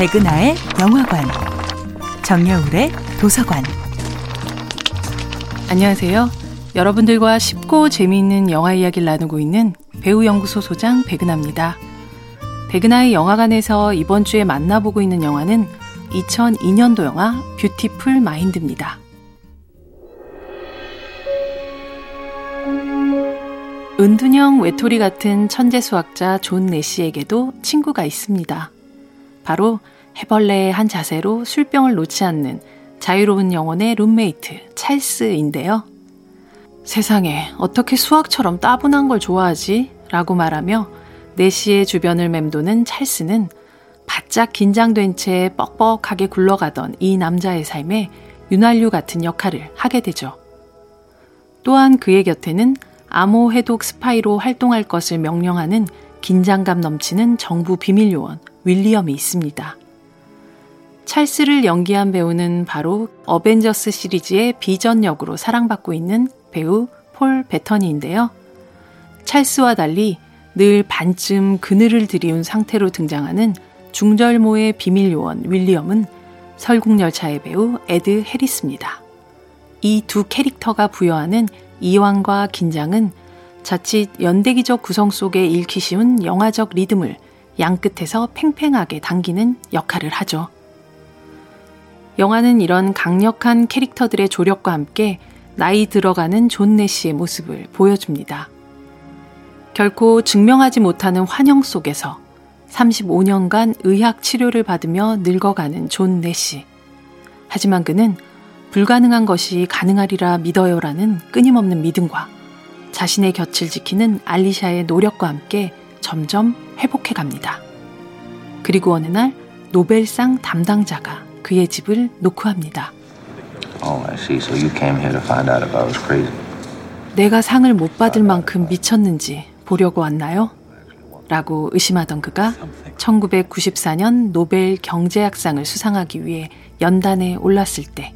백은하의 영화관, 정여울의 도서관. 안녕하세요. 여러분들과 쉽고 재미있는 영화 이야기를 나누고 있는 배우 연구소 소장 백은하입니다. 백은하의 영화관에서 이번 주에 만나보고 있는 영화는 2002년도 영화 뷰티풀 마인드입니다. 은둔형 외톨이 같은 천재 수학자 존 내시에게도 친구가 있습니다. 바로 헤벌레한 자세로 술병을 놓지 않는 자유로운 영혼의 룸메이트 찰스인데요. 세상에 어떻게 수학처럼 따분한 걸 좋아하지? 라고 말하며 내시의 주변을 맴도는 찰스는 바짝 긴장된 채 뻑뻑하게 굴러가던 이 남자의 삶에 윤활유 같은 역할을 하게 되죠. 또한 그의 곁에는 암호 해독 스파이로 활동할 것을 명령하는 긴장감 넘치는 정부 비밀 요원 윌리엄이 있습니다. 찰스를 연기한 배우는 바로 어벤져스 시리즈의 비전 역으로 사랑받고 있는 배우 폴 베터니인데요. 찰스와 달리 늘 반쯤 그늘을 드리운 상태로 등장하는 중절모의 비밀 요원 윌리엄은 설국열차의 배우 에드 해리스입니다. 이 두 캐릭터가 부여하는 이완과 긴장은 자칫 연대기적 구성 속에 잃기 쉬운 영화적 리듬을 양끝에서 팽팽하게 당기는 역할을 하죠. 영화는 이런 강력한 캐릭터들의 조력과 함께 나이 들어가는 존 내시의 모습을 보여줍니다. 결코 증명하지 못하는 환영 속에서 35년간 의학 치료를 받으며 늙어가는 존 내시. 하지만 그는 불가능한 것이 가능하리라 믿어요라는 끊임없는 믿음과 자신의 곁을 지키는 알리샤의 노력과 함께 점점 회복해 갑니다. 그리고 어느 날 노벨상 담당자가 그의 집을 노크합니다. Oh, I see. So you came here to find out if I was crazy. 내가 상을 못 받을 만큼 미쳤는지 보려고 왔나요? 라고 의심하던 그가 1994년 노벨 경제학상을 수상하기 위해 연단에 올랐을 때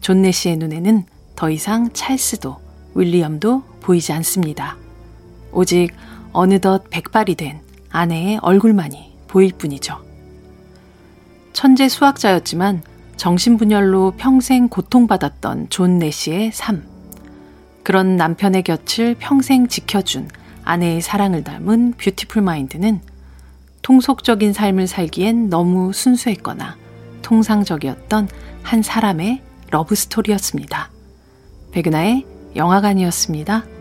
존 내시의 눈에는 더 이상 찰스도 윌리엄도 보이지 않습니다. 오직 어느덧 백발이 된 아내의 얼굴만이 보일 뿐이죠. 천재 수학자였지만 정신분열로 평생 고통받았던 존 내시의 삶. 그런 남편의 곁을 평생 지켜준 아내의 사랑을 담은 뷰티풀 마인드는 통속적인 삶을 살기엔 너무 순수했거나 통상적이었던 한 사람의 러브스토리였습니다. 백은하의 영화관이었습니다.